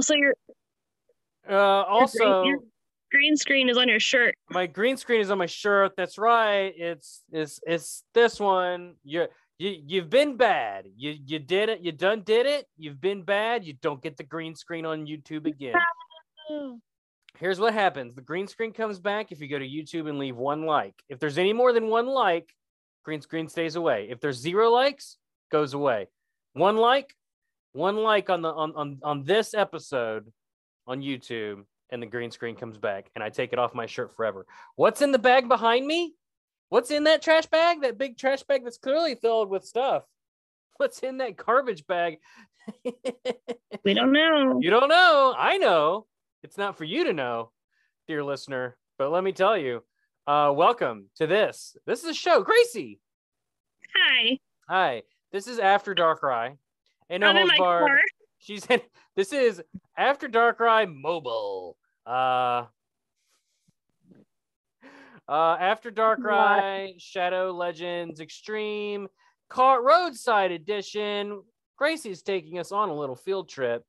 Also, your Uh, also, your green screen is on your shirt. my green screen is on my shirt. That's right. It's it's it's this one. You're you you've been bad. You you did it. You done did it. You've been bad. You don't get the green screen on YouTube again. Here's what happens. The green screen comes back if you go to YouTube and leave one like. If there's any more than one like, green screen stays away. If there's zero likes, goes away. One like, one like on the on on, on this episode on YouTube, and the green screen comes back, and I take it off my shirt forever. What's in the bag behind me? What's in that trash bag? That big trash bag that's clearly filled with stuff. What's in that garbage bag? We don't know. You don't know. I know. It's not for you to know, dear listener. But let me tell you, uh, welcome to this. This is a show. Gracie. Hi. Hi. This is After Dark Rye. And no in holds barred. She's in this is After Dark Rye Mobile. Uh uh After Dark? Rye Shadow Legends Extreme Car Roadside Edition. Gracie's taking us on a little field trip.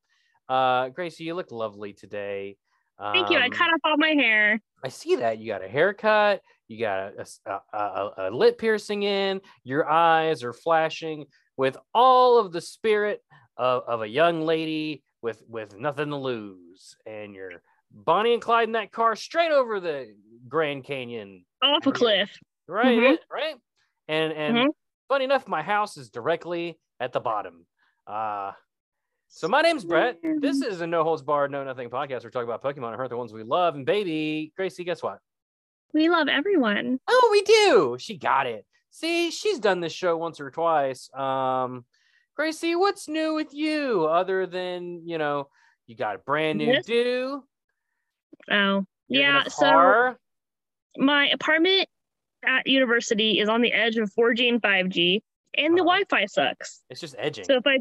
Uh Gracie, you look lovely today. Thank you. I Um, cut off all my hair. I see that you got a haircut, you got a, a, a, a lip piercing in, your eyes are flashing with all of the spirit of, of a young lady with with nothing to lose, and you're Bonnie and Clyde in that car straight over the Grand Canyon, Off a cliff. right? Mhm. Right. And and Mhm. funny enough, my house is directly at the bottom. Uh so my name's Brett. This is a no holds barred, no nothing podcast. We're talking about Pokemon and Hurt the ones we love. And baby, Gracie, guess what? We love everyone. Oh, we do. She got it. See, she's done this show once or twice. Um, Gracie, what's new with you other than you know you got a brand new Yes. do? Oh, you're yeah. So my apartment at university is on the edge of 4G and 5G, and the Uh-huh. Wi-Fi sucks. it's just edging. So if I,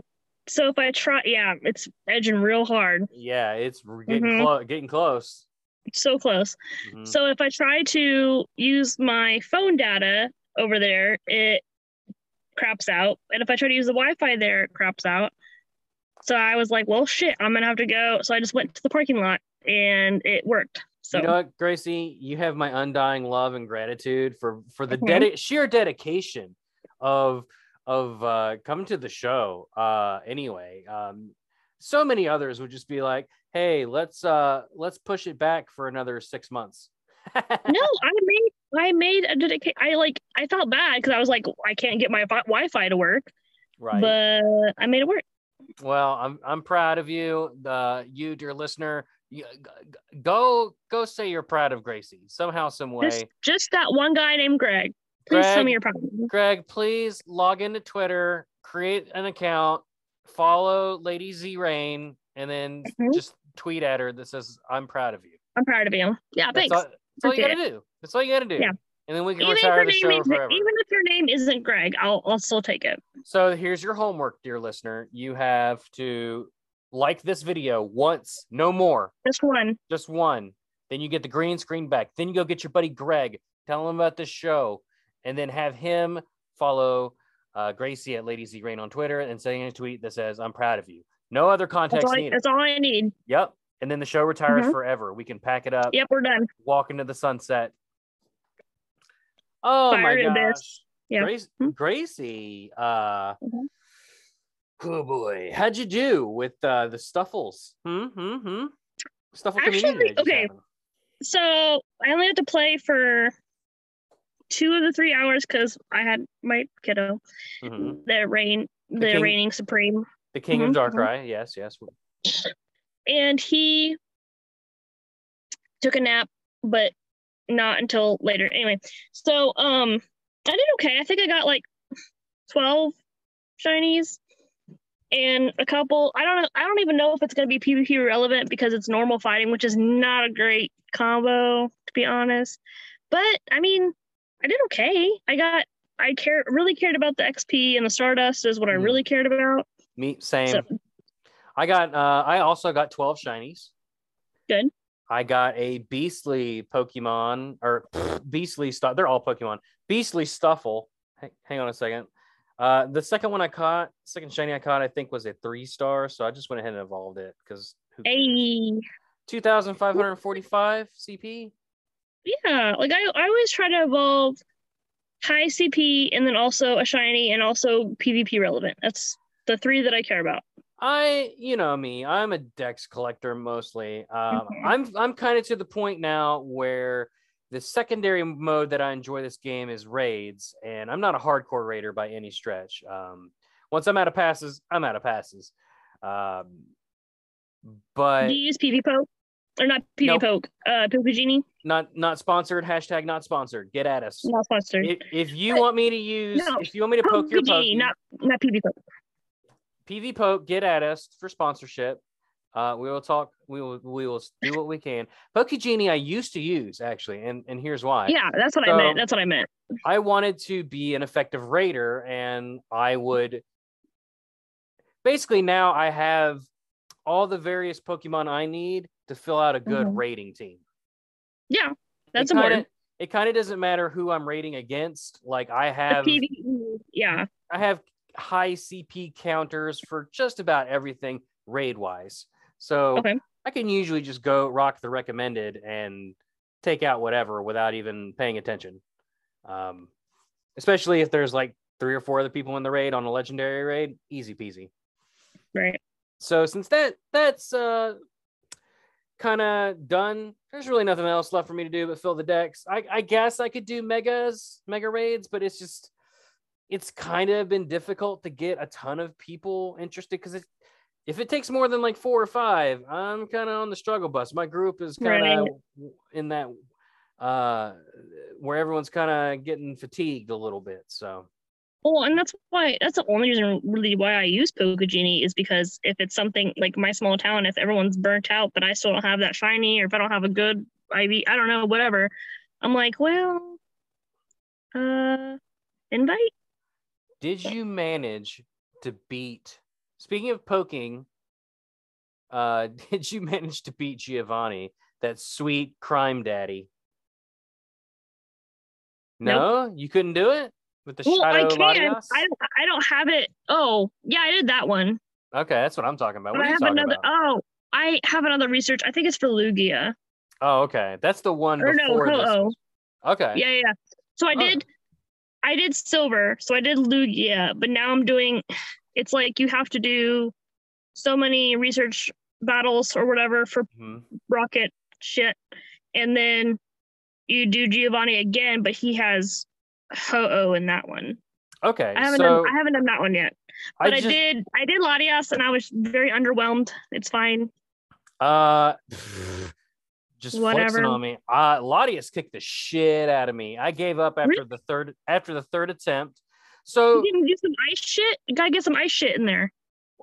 so if I try, yeah, it's edging real hard. yeah, it's getting Mhm. close. Getting close. So close. Mhm. So if I try to use my phone data over there, it craps out. And if I try to use the Wi-Fi there, it craps out. So I was like, well, shit, I'm gonna have to go. So I just went to the parking lot and it worked. So you know what, Gracie, you have my undying love and gratitude for for the Mhm. dedi- sheer dedication of of uh, coming to the show. Uh, anyway, um, so many others would just be like, "Hey, let's uh, let's push it back for another six months." No, I made I made a dedication. I like I felt bad because I was like, I can't get my fi- Wi-Fi to work, right. but I made it work. well, I'm I'm proud of you, the you, dear listener. You, go go say you're proud of Gracie somehow, some way. Just just that one guy named Greg. Please tell Greg, me you're proud. Greg, please log into Twitter, create an account, follow Lady Z Rain, and then Mhm. just tweet at her that says, I'm proud of you. I'm proud of you. Yeah, That's thanks. all, all you gotta do. That's all you gotta do. Yeah. And then we can Even retire the show forever. even if your name isn't Greg, I'll I'll still take it. So here's your homework, dear listener. You have to like this video once, no more, Just one. just one. Then you get the green screen back. Then you go get your buddy Greg, tell him about this show, and then have him follow uh, Gracie at Lady Z Rain on Twitter and send a tweet that says, I'm proud of you. No other That's context all, I, needed. that's all I need. Yep. And then the show retires Mhm. forever. We can pack it up, Yep, we're done. walk into the sunset. Oh Fire my gosh. this. Yeah. Grace, Hmm? Gracie, uh, Mhm. oh boy, how'd you do with uh, the Stuffuls? Hmm, hmm, hmm. Stufful Actually, community. Okay. happened. So I only had to play for two of the three hours because I had my kiddo, Mhm. the rain, the, king- reigning supreme, The King of mhm. Darkrai. Yes, yes. And he took a nap, but not until later. Anyway, so um, I did okay. I think I got like twelve shinies and a couple. I don't know. I don't even know if it's gonna be PvP relevant because it's normal fighting, which is not a great combo to be honest. But I mean, I did okay. I got. I care really cared about the XP and the Stardust is what I Mhm. really cared about. Me, same. So- I got. Uh, I also got twelve shinies. Good. I got a beastly Pokemon or beastly stuff. They're all Pokemon. Beastly Stufful. Hang, hang on a second. Uh, the second one I caught, second shiny I caught, I think was a three star. So I just went ahead and evolved it because? A 2545 CP. yeah, like I I always try to evolve high CP and then also a shiny and also PvP relevant. That's the three that I care about. I, you know me, I'm a Dex collector mostly. Um. I'm I'm kind of to the point now where the secondary mode that I enjoy this game is raids, and I'm not a hardcore raider by any stretch. Um, once I'm out of passes, I'm out of passes. Um, but Do you use PvPoke or not PV Nope. poke? Uh, PvP genie, not not sponsored. Hashtag not sponsored. Get at us. not sponsored. If, if you want me to use, no, if you want me to poke your PvP, pokey, not not PvPoke. PvPoke, get at us for sponsorship. Uh, we will talk. We will we will do what we can. Poke Genie, I used to use actually, and and here's why. Yeah, that's what So- I meant. That's what I meant. I wanted to be an effective raider, and I would basically now I have all the various Pokemon I need to fill out a good Mhm. raiding team. Yeah, that's it kinda, important. It kind of doesn't matter who I'm raiding against. Like I have PvE, yeah, I have high CP counters for just about everything raid wise. So Okay. I can usually just go rock the recommended and take out whatever without even paying attention. Um, especially if there's like three or four other people in the raid on a legendary raid, easy peasy. right. So since that that's uh kind of done, there's really nothing else left for me to do but fill the Dex. I, I guess I could do megas, mega raids, but it's just it's kind of been difficult to get a ton of people interested because it if it takes more than like four or five, I'm kind of on the struggle bus. My group is kind of in that uh where everyone's kind of getting fatigued a little bit. So Well, and that's why that's the only reason really why I use Pokegenie is because if it's something like my small town, if everyone's burnt out, but I still don't have that shiny, or if I don't have a good IV, I don't know, whatever. I'm like, well, uh, invite. Did you manage to beat? Speaking of poking, uh, did you manage to beat Giovanni, that sweet crime daddy? No, you couldn't do it with the Well, I Shadow can. I don't. I don't have it. Oh, yeah, I did that one. Okay, that's what I'm talking about. What I have another. about? Oh, I have another research. I think it's for Lugia. Oh, okay, that's the one Or no. Ho-Oh. Okay. Yeah, yeah. yeah. So I Oh. did, I did silver. So I did Lugia, but now I'm doing. It's like you have to do so many research battles or whatever for Mhm. rocket shit, and then you do Giovanni again, but he has Ho-Oh in that one. Okay. I haven't so done, I haven't done that one yet, but I, just, did. I did Latias, and I was very underwhelmed. It's fine. Uh, just flexing on me. Uh, Latias kicked the shit out of me. I gave up after the third after the third attempt. So You do some ice shit. You gotta get some ice shit in there.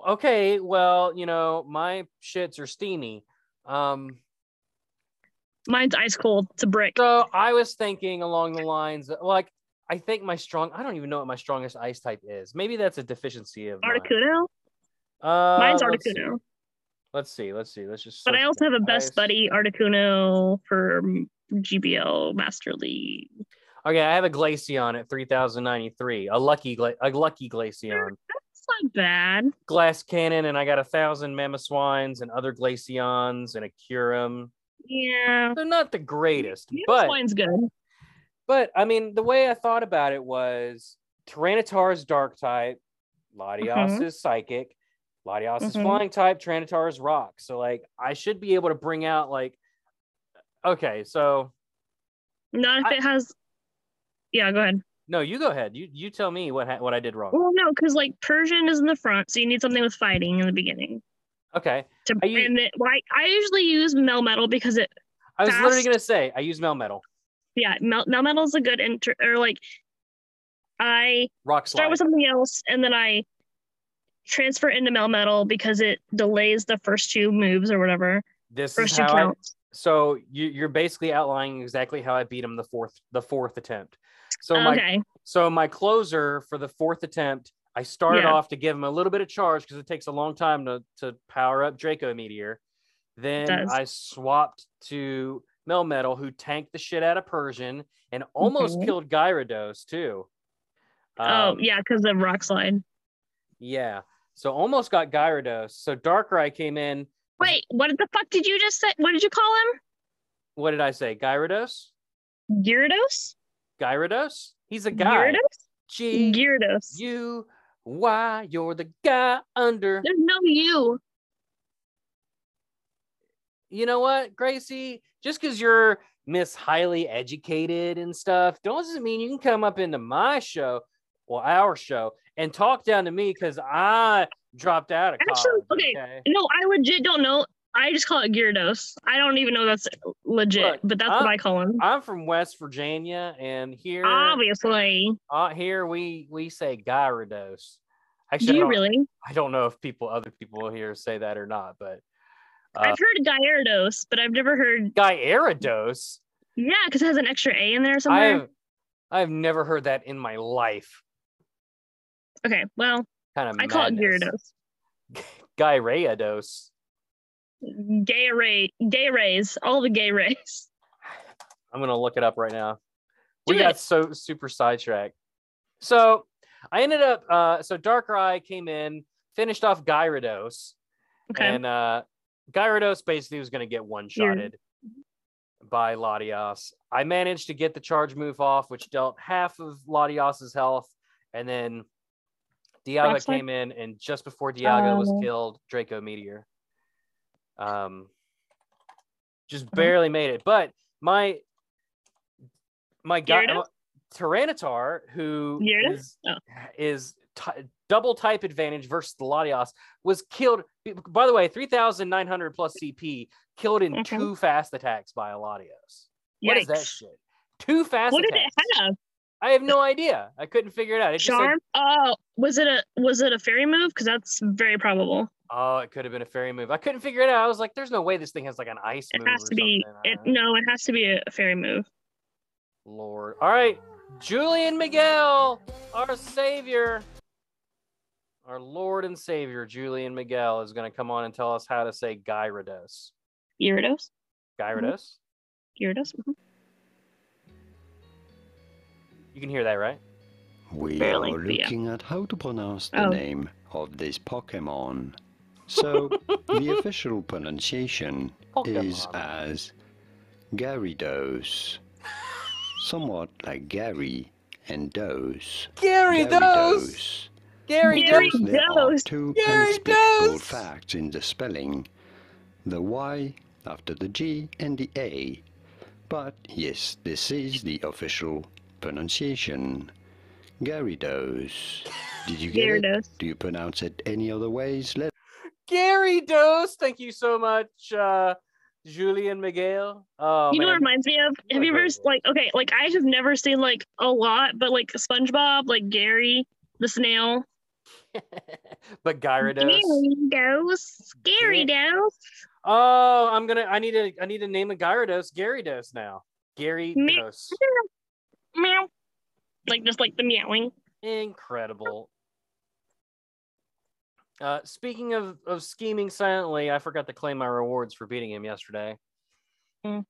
okay, well, you know, my shits are steamy. Um, Mine's ice cold. It's a brick. so I was thinking along the lines of, like I think my strong I don't even know what my strongest ice type is. Maybe that's a deficiency of mine. Articuno. Uh, Mine's. Articuno. Let's see. Let's see. Let's just. But I also have a best buddy Articuno for GBL Master League. Okay, I have a Glaceon at 3093. A lucky gla- a lucky Glaceon. It's not bad. Glass cannon, and I got a thousand Mamoswines and other Glaceons and a Kyurem. Yeah. They're not the greatest, but mine's good. but I mean the way I thought about it was Tyranitar is dark type, Latias Mhm. is psychic, Latias is Mhm. flying type, Tyranitar is rock. So like I should be able to bring out like okay, so Not if I- it has. Yeah, go ahead. no, you go ahead. You you tell me what ha- what I did wrong. Well, no, because like Persian is in the front, so you need something with fighting in the beginning. Okay. To Are you- and it, well, I, I usually use Melmetal because it I was literally gonna say I use Melmetal. yeah Mel, Melmetal is a good enter or like I Rock slide. start with something else and then I transfer into Melmetal because it delays the first two moves or whatever. this is First two how I, so you, you're basically outlining exactly how I beat him the fourth the fourth attempt. So my okay. so my closer for the fourth attempt, I started Yeah. off to give him a little bit of charge because it takes a long time to to power up Draco Meteor. Then. I swapped to Melmetal, who tanked the shit out of Persian and almost Mhm. killed Gyarados too. oh Um, yeah, because of Rock Slide. Yeah. So almost got Gyarados. So Darkrai came in, Wait, what the fuck did you just say? What did you call him? What did I say? Gyarados? Gyarados? Gyarados? He's a guy. Gyarados? G Gyarados. U Y. You're the guy under. There's no you. You know what, Gracie? Just because you're Miss Highly Educated and stuff, doesn't mean you can come up into my show, well, our show, and talk down to me because I dropped out of Actually, college. okay. No, I legit don't know. I just call it Gyarados. I don't even know that's legit, Look, but that's I'm- what I call him. I'm from West Virginia, and here, Obviously. uh, here we we say Gyarados. Actually, Do you don't- really? I don't know if people, other people here say that or not, but uh, I've heard Gyarados, but I've never heard. Gyarados. Yeah, because it has an extra A in there somewhere. I've I've never heard that in my life. Okay, well, Kind of. I call it madness. Gyarados. Gyarados. Gay array, gay rays, all the gay rays. I'm gonna look it up right now. We Do got so super sidetracked. So I ended up. Uh, so Darkrai came in, finished off Gyarados, Okay. and uh, Gyarados basically was gonna get one shotted by Latias. I managed to get the charge move off, which dealt half of Latias's health, and then Dialga came in, and just before Dialga was Oh. killed, Draco Meteor. Um, just barely made it, but my my guy? Tyranitar, who Gyarados? is Oh. is ty- double type advantage versus the Latias, was killed. By the way, three thousand nine hundred plus CP killed in two fast attacks by a Latios. What is that shit? Two fast What did attacks. it have? I have no idea. I couldn't figure it out. It just said, Charm? Oh, was it a was it a fairy move? Because that's very probable. oh, it could have been a fairy move. I couldn't figure it out. I was like, "There's no way this thing has like an ice It move." has to be. It, no, it has to be a, fairy move. Lord. All right, Julian Miguel, our savior, our Lord and Savior, Julian Miguel, is going to come on and tell us how to say Gyarados. Gyarados. Gyarados. Gyarados. mhm. You can hear that, right? We Barely, are but yeah. looking at how to pronounce the Oh. name of this Pokemon. So, the official pronunciation is as Gyarados. Somewhat like Gary and Dose. Gary Dose. Gary Gary Dose. There are Dose. two Gary inexplicable Dose. facts in the spelling. The Y after the G and the A. But yes, this is the official pronunciation. Gyarados. Did you get it? Do you pronounce it any other ways? Let Gary Dose. Thank you so much, uh, Julian Miguel. Oh, you know what it reminds me of? Have you ever like okay, like I have never seen like a lot, but like SpongeBob, like Gary the snail. but Gyarados. Gyarados. Gary Dose. Oh, I'm gonna. I need to. I need to name a Gyarados Gary Dose now. Gary Dose. Meow. Like just like the meowing. Incredible. Uh, speaking of, of scheming silently, I forgot to claim my rewards for beating him yesterday. Hmm.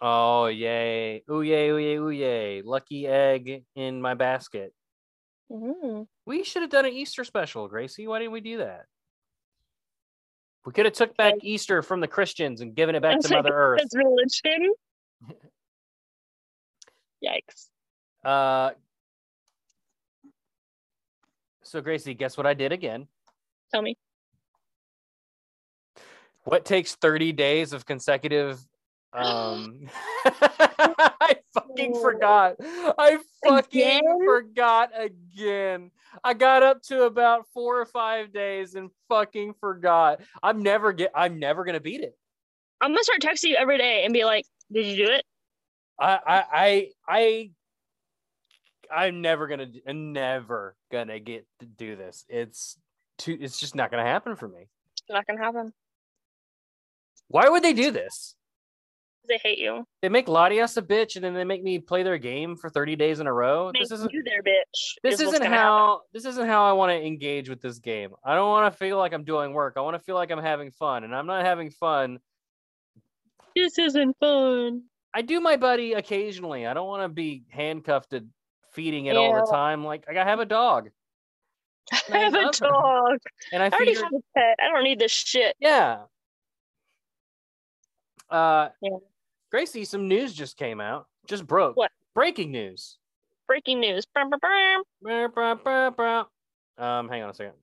Oh yay! Ooh yay! Ooh yay! Ooh yay! Lucky egg in my basket. Mm. We should have done an Easter special, Gracie. Why didn't we do that? We could have took back Easter from the Christians and given it back to Mother Earth. That's religion. Yikes. Uh, so Gracie, guess what I did again? Tell me. What takes 30 days of consecutive um I fucking Oh. forgot. I fucking Again? forgot again. I got up to about 4 or 5 days and fucking forgot. I'm never get I'm never going to beat it. I'm gonna start texting you every day and be like, "Did you do it?" I I I I I'm never gonna I'm never gonna get to do this. It's too it's just not gonna happen for me. It's not gonna happen. Why would they do this? They hate you. They make Latias a bitch and then they make me play their game for 30 days in a row. Make This isn't you their bitch. this is isn't gonna happen. how this isn't how I want to engage with this game. I don't want to feel like I'm doing work. I want to feel like I'm having fun and I'm not having fun. This isn't fun. I do my buddy occasionally. I don't want to be handcuffed to feeding it all the time. Like I have a dog I have a dog. and I I already her have a pet. I don't need this shit. Yeah. Uh, Yeah. Gracie, some news just came out. Just broke. What? Breaking news. Breaking news. Brum, brum, brum. Brr, brr, brr, brr. Um, hang on a second.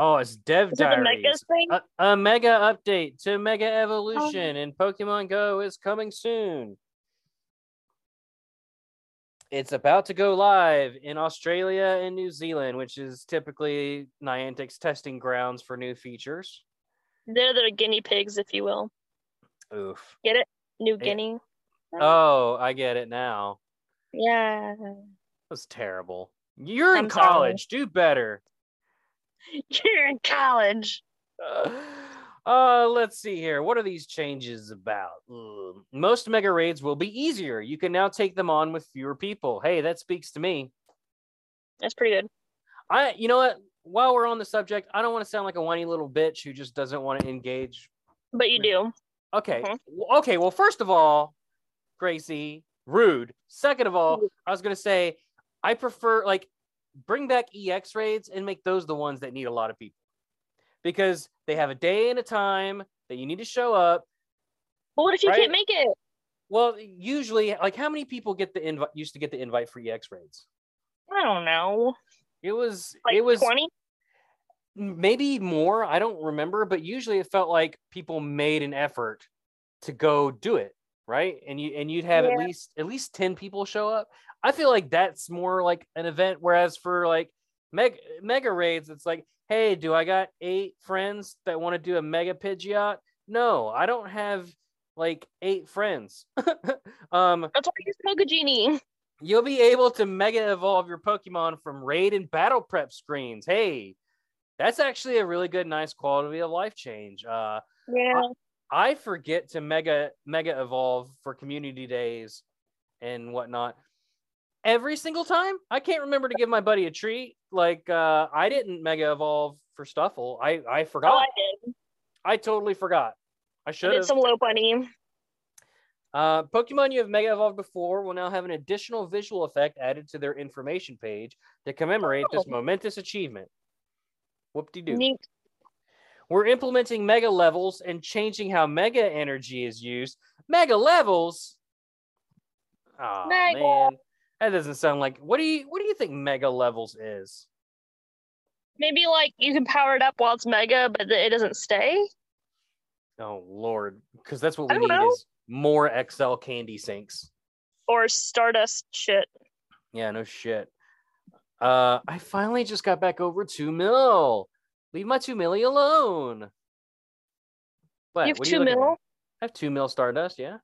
Oh, it's Dev Is it Diaries. mega thing? A, a mega update to Mega oh. Evolution in Pokemon Go is coming soon. It's about to go live in Australia and New Zealand, which is typically Niantic's testing grounds for new features. They're the guinea pigs, if you will. Oof. Get it? New Yeah. Guinea. Oh, I get it now. Yeah. That was terrible. You're in I'm sorry. college. Do better. You're in college. Uh, let's see here. What are these changes about? Ugh. Most mega raids will be easier. You can now take them on with fewer people. Hey, that speaks to me. That's pretty good. I, you know what? While we're on the subject, I don't want to sound like a whiny little bitch who just doesn't want to engage. But you do. Okay. Mhm. Okay. Well, first of all, Gracie, rude. Second of all, I was gonna say I prefer like bring back EX raids and make those the ones that need a lot of people because they have a day and a time that you need to show up. But what if you Right? can't make it? Well, usually, like how many people get the invite? Used to get the invite for EX raids. I don't know. It was Like it was 20? maybe more. I don't remember, but usually it felt like people made an effort to go do it, right? And you and you'd have at least at least ten people show up. I feel like that's more like an event. Whereas for like mega mega raids, it's like, hey, do I got eight friends that want to do a mega Pidgeot? No, I don't have like eight friends. um, That's why I use Pokegenie. you'll be able to mega evolve your Pokemon from raid and battle prep screens. Hey, that's actually a really good, nice quality of life change. Uh, Yeah. I forget to mega mega evolve for community days and whatnot every single time. I can't remember to give my buddy a treat. Like uh, I didn't mega evolve for Stufful. I I Oh, forgot. I did. I totally forgot. I should have. some low bunny. Uh, Pokemon you have Mega Evolved before will now have an additional visual effect added to their information page to commemorate this Oh. momentous achievement. Whoop de doo. We're implementing Mega levels and changing how Mega energy is used. Mega levels? Oh Mega. man, that doesn't sound like. What do you What do you think Mega levels is? Maybe like you can power it up while it's mega, but it doesn't stay. Oh lord, because that's what we need know. is more XL candy sinks. Or Stardust shit. Yeah, no shit. Uh, I finally just got back over two mil. Leave my two milli alone. What? You have two at? mil? I have two mil Stardust. Yeah.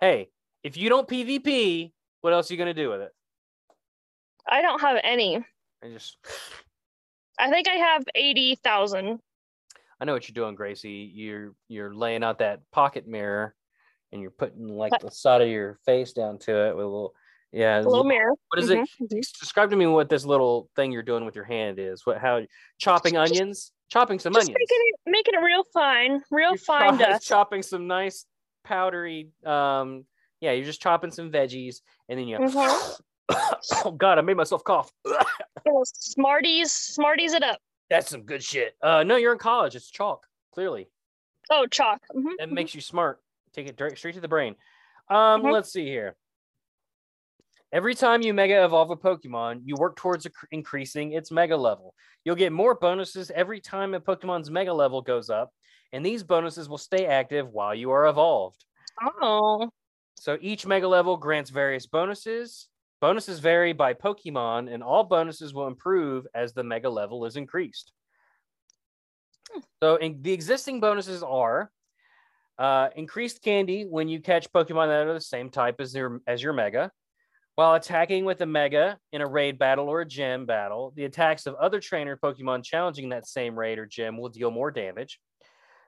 Hey, if you don't PvP, what else are you gonna do with it? I don't have any. I just, I think I have 80,000. I know what you're doing, Gracie. You're you're laying out that pocket mirror, and you're putting like the side of your face down to it with a little, yeah. Hello, little- mirror. What is Mhm, it? mhm. Describe to me what this little thing you're doing with your hand is. What? How? Chopping Just- onions? Chopping some onions. making it, making it real fine, real You're fine chop- chopping some nice powdery. Um, yeah, you're just chopping some veggies, and then you. Mhm. oh God, I made myself cough. Smarties, Smarties it up. That's some good shit. Uh, no, you're in college. It's chalk. Clearly, Oh, chalk. Mhm, that mhm. makes you smart. Take it direct, straight to the brain. Um, Mhm. let's see here. Every time you mega evolve a Pokemon, you work towards ac- increasing its mega level. You'll get more bonuses every time a Pokemon's mega level goes up, and these bonuses will stay active while you are evolved. Oh, So each mega level grants various bonuses. Bonuses vary by Pokemon, and all bonuses will improve as the mega level is increased. So in, the existing bonuses are uh, increased candy when you catch Pokemon that are the same type as your as your mega. While attacking with a mega in a raid battle or a gym battle, the attacks of other trainer Pokemon challenging that same raid or gym will deal more damage.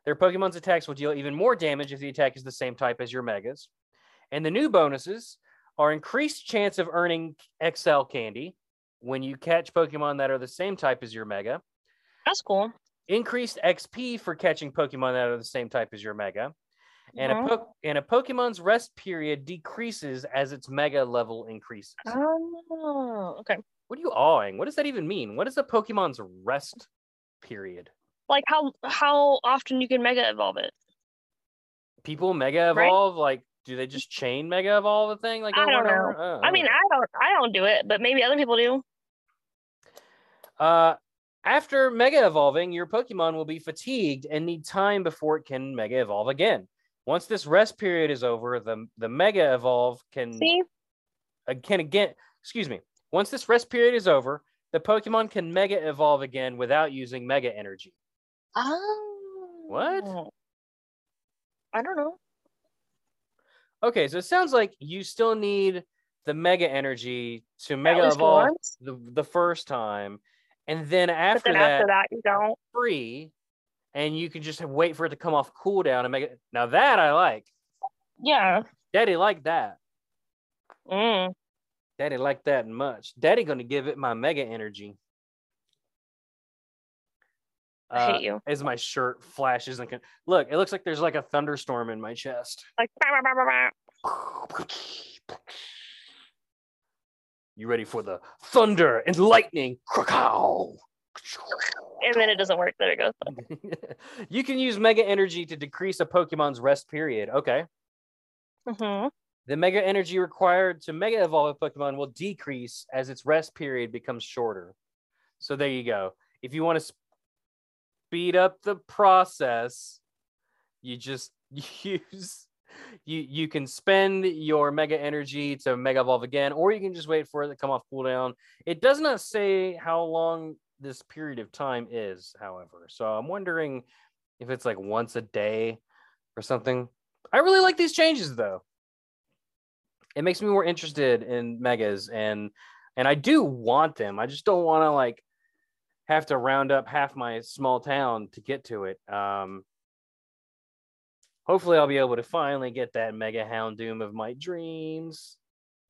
Their Pokemon's attacks will deal even more damage if the attack is the same type as your megas. And the new bonuses are increased chance of earning XL candy when you catch Pokemon that are the same type as your mega, that's cool. increased XP for catching Pokemon that are the same type as your mega, and a Mhm. po- and a Pokemon's rest period decreases as its mega level increases. Oh, okay. What are you awing? What does that even mean? What is a Pokemon's rest period? like how how often you can mega evolve it. People mega Right? evolve like do they just chain mega evolve the thing like I don't know. Oh, I mean. I don't I don't do it, but maybe other people do. Uh, after mega evolving, your Pokemon will be fatigued and need time before it can mega evolve again. Once this rest period is over, the the mega evolve can See? uh, can again. Excuse me. Once this rest period is over, the Pokemon can mega evolve again without using mega energy. Oh. What? I don't know. Okay, so it sounds like you still need the mega energy to mega evolve the, the first time, and then after then that, after that you don't. free, and you can just wait for it to come off cooldown and make it. Now that I like. Yeah. Daddy like that. Mm. Daddy like that much. Daddy gonna give it my mega energy. I Uh, hate you. As my shirt flashes and can look, it looks like there's like a thunderstorm in my chest. Like. You ready for the thunder and lightning? Krakow! and then it doesn't work. There it goes. you can use mega energy to decrease a Pokemon's rest period. Okay. hmm The mega energy required to mega evolve a Pokemon will decrease as its rest period becomes shorter. So there you go. If you want to speed up the process, you just use you you can spend your mega energy to mega evolve again, or you can just wait for it to come off cooldown. It does not say how long this period of time is, however. So I'm wondering if it's like once a day or something. I really like these changes though it makes me more interested in megas and and I do want them. I just don't want to like have to round up half my small town to get to it. Um hopefully I'll be able to finally get that mega Houndoom of my dreams.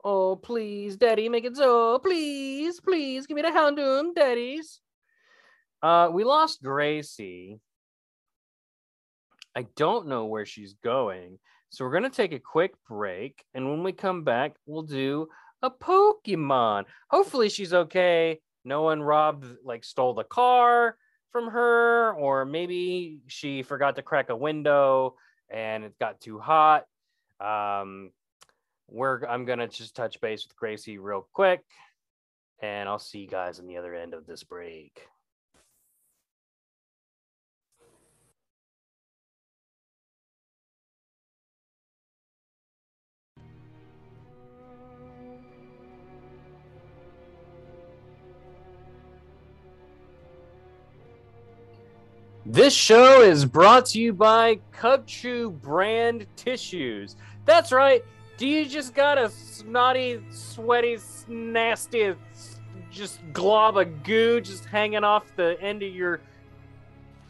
Oh, please, daddy, make it so. Please, please give me the Houndoom, daddies. Uh we lost Gracie. I don't know where she's going. So we're going to take a quick break. And when we come back, we'll do a Pokemon. Hopefully she's okay. No one robbed, like, stole the car from her, or maybe she forgot to crack a window and it got too hot. Um, we're I'm gonna just touch base with Gracie real quick, and I'll see you guys on the other end of this break. This show is brought to you by Cub Chew brand tissues. That's right. Do you just got a snotty, sweaty, nasty, just glob of goo just hanging off the end of your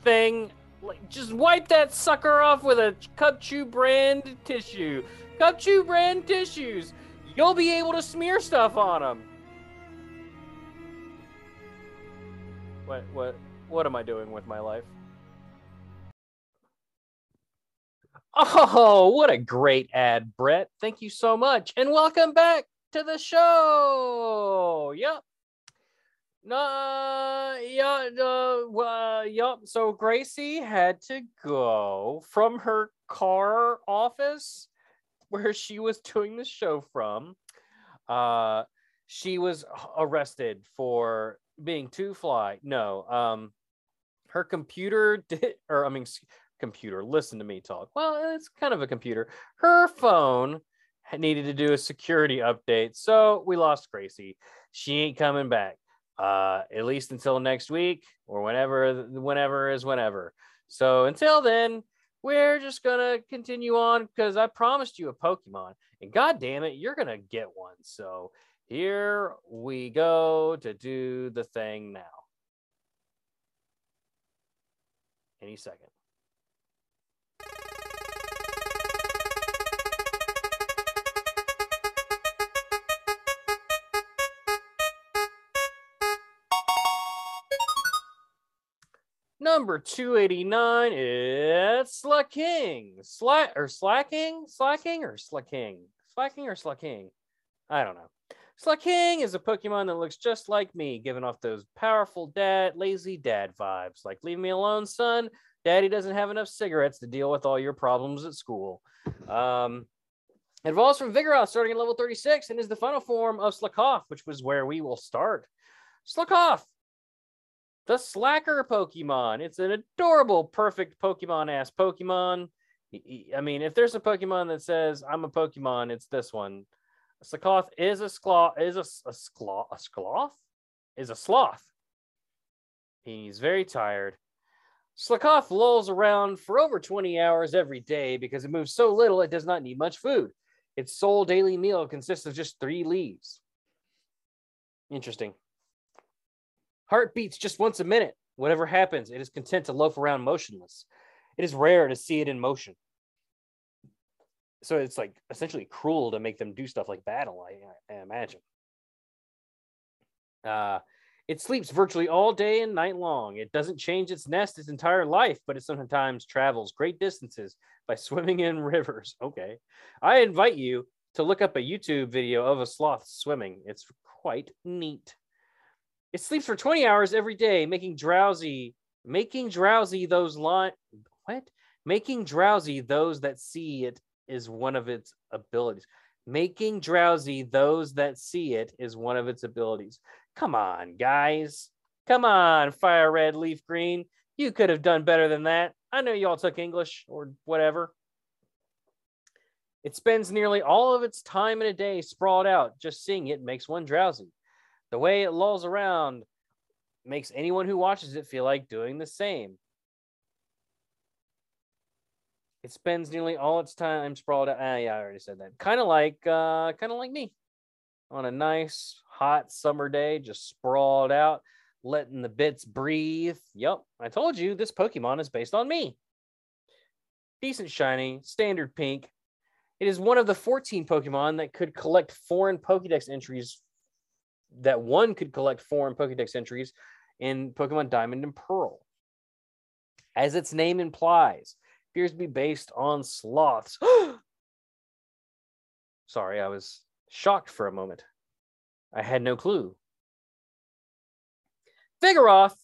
thing? Like, just wipe that sucker off with a Cub Chew brand tissue. Cub Chew brand tissues. You'll be able to smear stuff on them. What what what am I doing with my life? Oh, what a great ad, Brett. Thank you so much. And welcome back to the show. Yep. No, yeah, uh, uh, yep. So Gracie had to go from her car office where she was doing the show from. Uh, she was arrested for being too fly. No, um, her computer did, or I mean, computer. Listen to me talk. Well, it's kind of a computer. Her phone needed to do a security update, so we lost Gracie. She ain't coming back. Uh, at least until next week or whenever. Whenever is whenever. So until then, we're just gonna continue on because I promised you a Pokemon, and god damn it, you're gonna get one. So here we go to do the thing now. Any second. Number 289 is Slacking. Slack or slacking? Slacking or slacking? Slacking or slacking? I don't know. Slaking is a Pokemon that looks just like me, giving off those powerful dad, lazy dad vibes. Like, leave me alone, son. Daddy doesn't have enough cigarettes to deal with all your problems at school. Um, it evolves from Vigoroth, starting at level 36, and is the final form of Slakoth, which was where we will start. Slakoth, the slacker Pokemon. It's an adorable, perfect Pokemon ass Pokemon. I mean, if there's a Pokemon that says I'm a Pokemon, it's this one. Slakoth is a sloth. Is a, a sloth. A sloth is a sloth. He's very tired. Slakoth lolls around for over 20 hours every day because it moves so little it does not need much food. Its sole daily meal consists of just three leaves. Interesting. Heart beats just once a minute. Whatever happens, it is content to loaf around motionless. It is rare to see it in motion. So it's like essentially cruel to make them do stuff like battle, I, I imagine. Uh, it sleeps virtually all day and night long. It doesn't change its nest its entire life, but it sometimes travels great distances by swimming in rivers. Okay. I invite you to look up a YouTube video of a sloth swimming. It's quite neat. It sleeps for 20 hours every day, making drowsy, making drowsy those line what? Making drowsy those that see it is one of its abilities. Making drowsy those that see it is one of its abilities. Come on, guys. Come on, fire red, leaf green. You could have done better than that. I know you all took English or whatever. It spends nearly all of its time in a day sprawled out. Just seeing it makes one drowsy. The way it lolls around makes anyone who watches it feel like doing the same. It spends nearly all its time sprawled out. Ah, yeah, I already said that. Kind of like, uh, kind of like me, on a nice hot summer day, just sprawled out, letting the bits breathe. Yep, I told you this Pokemon is based on me. Decent shiny, standard pink. It is one of the 14 Pokemon that could collect foreign Pokedex entries. That one could collect foreign Pokedex entries in Pokemon Diamond and Pearl. As its name implies, appears to be based on sloths. Sorry, I was shocked for a moment. I had no clue. Vigoroth.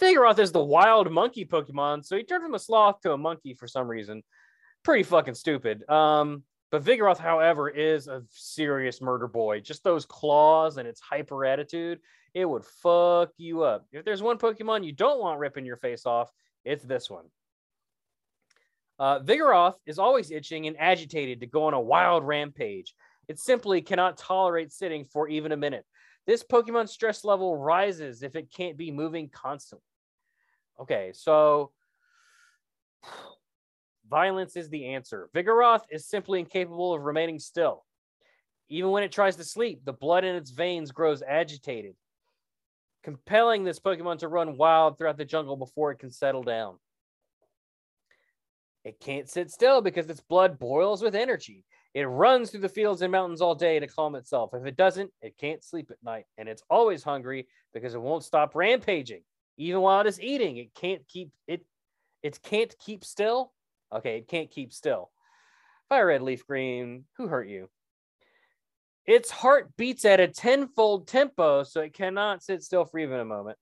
Vigoroth is the wild monkey Pokemon, so he turned from a sloth to a monkey for some reason. Pretty fucking stupid. Um, but Vigoroth, however, is a serious murder boy. Just those claws and its hyper attitude, it would fuck you up. If there's one Pokemon you don't want ripping your face off, it's this one. Uh, Vigoroth is always itching and agitated to go on a wild rampage. It simply cannot tolerate sitting for even a minute. This Pokemon stress level rises if it can't be moving constantly. Okay, so violence is the answer. Vigoroth is simply incapable of remaining still. Even when it tries to sleep, the blood in its veins grows agitated, compelling this Pokemon to run wild throughout the jungle before it can settle down. It can't sit still because its blood boils with energy. It runs through the fields and mountains all day to calm itself. If it doesn't, it can't sleep at night. And it's always hungry because it won't stop rampaging. Even while it is eating, it can't keep it it can't keep still. Okay, it can't keep still. Fire red leaf green, who hurt you? Its heart beats at a tenfold tempo, so it cannot sit still for even a moment.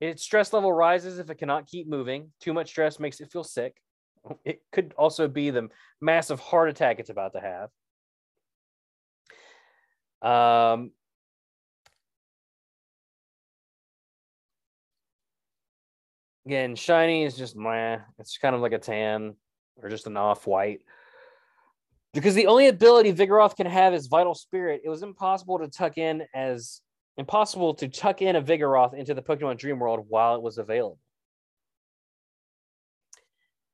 Its stress level rises if it cannot keep moving. Too much stress makes it feel sick. It could also be the massive heart attack it's about to have. Um, again, shiny is just meh. It's kind of like a tan or just an off white. Because the only ability Vigoroth can have is Vital Spirit, it was impossible to tuck in as impossible to tuck in a Vigoroth into the Pokemon Dream World while it was available.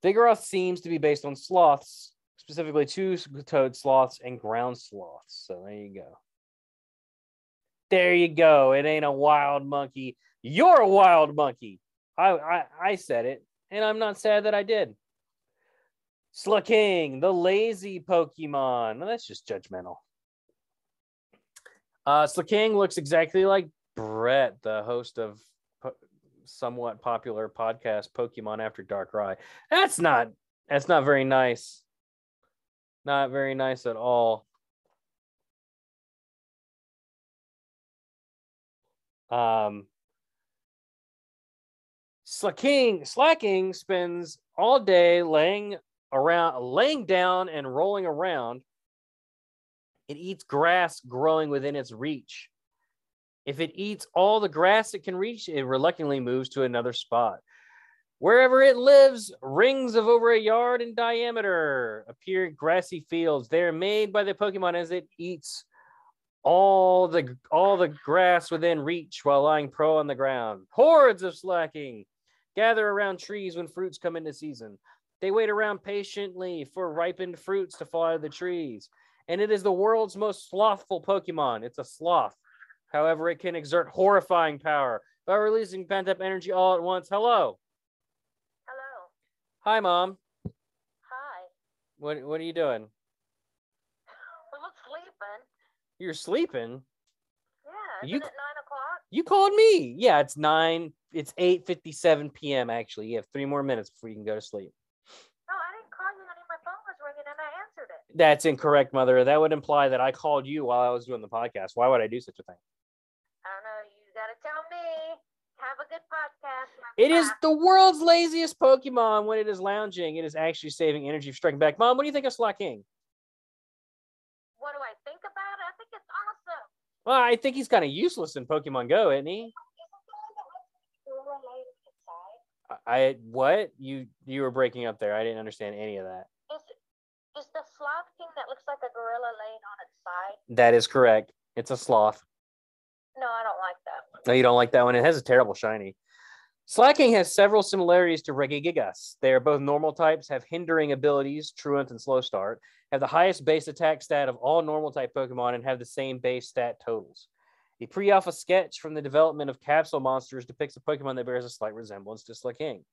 Vigoroth seems to be based on sloths, specifically two toed sloths and ground sloths. So there you go. There you go. It ain't a wild monkey. You're a wild monkey. I, I, I said it, and I'm not sad that I did. Slaking, the lazy Pokemon. Well, that's just judgmental. Uh, Slaking looks exactly like Brett, the host of somewhat popular podcast, Pokemon After Dark Rye. That's not that's not very nice. Not very nice at all. Um, Slaking, slaking spends all day laying around, laying down and rolling around. It eats grass growing within its reach. If it eats all the grass it can reach, it reluctantly moves to another spot. Wherever it lives, rings of over a yard in diameter appear in grassy fields. They are made by the Pokemon as it eats all the all the grass within reach while lying pro on the ground. Hordes of Slaking gather around trees when fruits come into season. They wait around patiently for ripened fruits to fall out of the trees. And it is the world's most slothful Pokemon. It's a sloth. However, it can exert horrifying power by releasing pent up energy all at once. Hello. Hello. Hi, Mom. Hi. What, what are you doing? I'm sleeping. You're sleeping? Yeah. You Isn't it nine o'clock? You called me. Yeah, it's nine. It's 8:57 p.m. Actually, you have three more minutes before you can go to sleep. No, I didn't call you, honey. My phone was ringing and I answered it. That's incorrect, Mother. That would imply that I called you while I was doing the podcast. Why would I do such a thing? I don't know. You gotta tell me. Have a good podcast. It is the world's laziest Pokemon when it is lounging. It is actually saving energy for striking back. Mom, what do you think of Slaking? What do I think about it? I think it's awesome. Well, I think he's kind of useless in Pokemon Go, isn't he? I what you you were breaking up there. I didn't understand any of that. Is, is the sloth king that looks like a gorilla laying on its side? That is correct. It's a sloth. No, I don't like that one. No, you don't like that one. It has a terrible shiny. Slaking has several similarities to Regigigas. They are both normal types, have hindering abilities, Truant and Slow Start, have the highest base attack stat of all normal type Pokemon, and have the same base stat totals. A pre alpha sketch from the development of Capsule Monsters depicts a Pokemon that bears a slight resemblance to Slaking.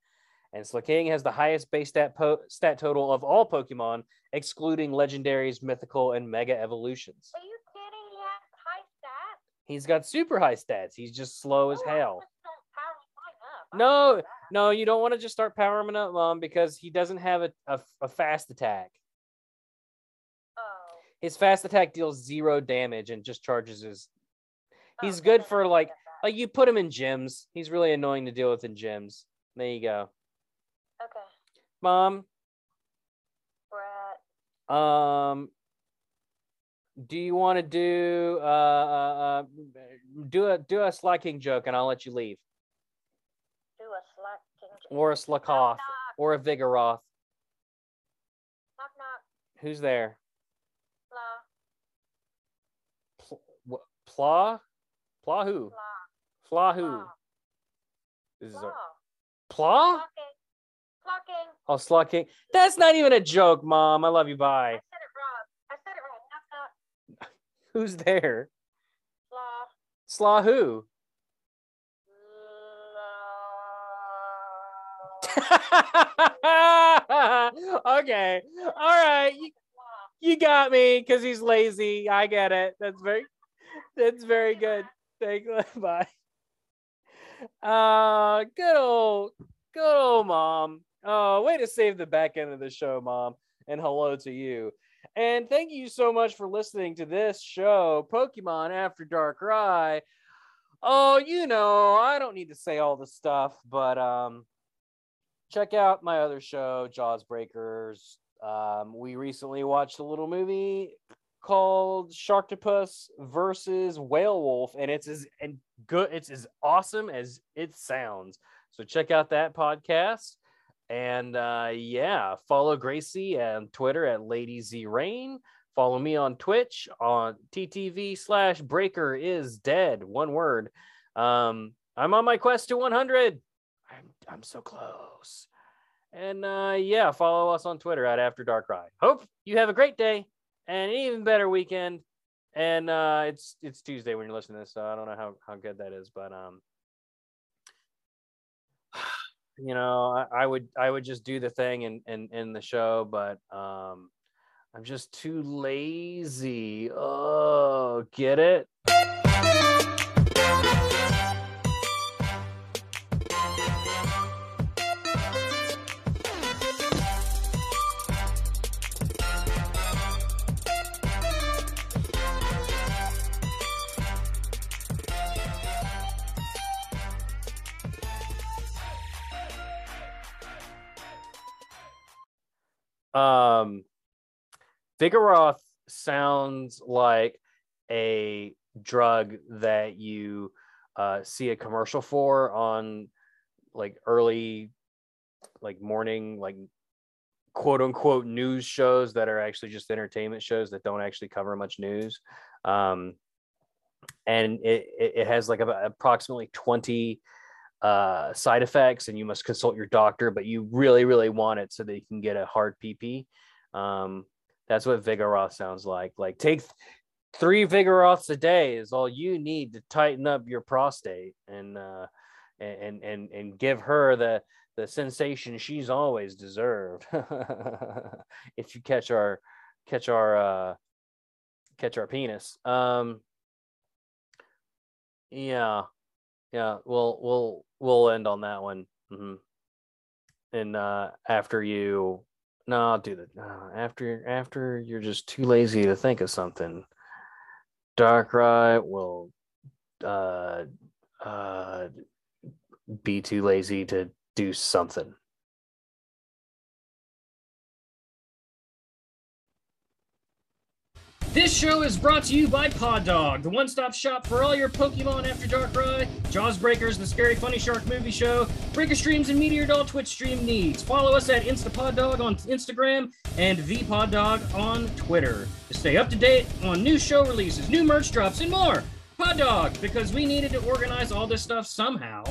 And Slaking has the highest base stat, po- stat total of all Pokemon, excluding legendaries, mythical, and mega evolutions. Are you kidding? He has high stats? He's got super high stats. He's just slow as Oh, I hell. just don't power mine up. I No, don't do that. No, you don't want to just start powering him up, Mom, because he doesn't have a, a, a fast attack. His fast attack deals zero damage and just charges his. He's Oh, good for, like- Like you put him in gyms. He's really annoying to deal with in gyms. There you go, Okay. Mom. We're at Um, do you want to do uh, uh, uh do a do a slacking joke and I'll let you leave, do a slack king. or a Knock, Slakoth, knock, or a Vigoroth? knock, knock, Who's there? Pla, Pla who? blah, Pla who? blah, This is a. Pla. Flocking. Oh, Slacking. That's not even a joke, Mom. I love you. Bye. I said it wrong. I said it wrong. Knock, knock, Who's there? blah, Slaw who? okay. All right. You, you got me because he's lazy. I get it. That's very that's very good. Thank you. Bye. Uh good old good old mom. Oh, way to save the back end of the show, mom. And hello to you. And thank you so much for listening to this show, Pokemon After Dark Rye. Oh, you know, I don't need to say all the stuff, but um check out my other show, Jaws Breakers. Um, we recently watched a little movie called Sharktopus versus Whale Wolf, and it's as and good, it's as awesome as it sounds. So check out that podcast. And uh, yeah, follow Gracie on Twitter at Lady Z Rain. Follow me on Twitch on TTV slash Breaker is dead. One word. Um, I'm on my quest to 100. I'm I'm so close. And uh, yeah, follow us on Twitter at After Dark Ride. Hope you have a great day and an even better weekend. And uh, it's it's Tuesday when you're listening to this, so I don't know how, how good that is, but um, you know, I, I would I would just do the thing and and in the show, but um, I'm just too lazy. Oh, get it? Um, Vigoroth sounds like a drug that you uh, see a commercial for on like early, like morning, like quote unquote news shows that are actually just entertainment shows that don't actually cover much news. Um, and it, it has like about approximately 20 uh, side effects and you must consult your doctor, but you really, really want it so that you can get a hard PP. Um, that's what Vigoroth sounds like. Like take th- three Vigoroths a day is all you need to tighten up your prostate and uh, and and and give her the the sensation she's always deserved. if you catch our catch our uh, catch our penis. Um, yeah, yeah. We'll we'll we'll end on that one. hmm And uh, after you, no, I'll do that. Uh, after after you're just too lazy to think of something. Darkrai will uh uh be too lazy to do something. This show is brought to you by Pod Dog, the one-stop shop for all your Pokemon After Dark ride, Jaws Breakers, the Scary Funny Shark movie show, Breaker Streams, and Meteor Doll Twitch stream needs. Follow us at InstaPodDog on Instagram and VPodDog on Twitter to stay up to date on new show releases, new merch drops, and more. Pod Dog, because we needed to organize all this stuff somehow.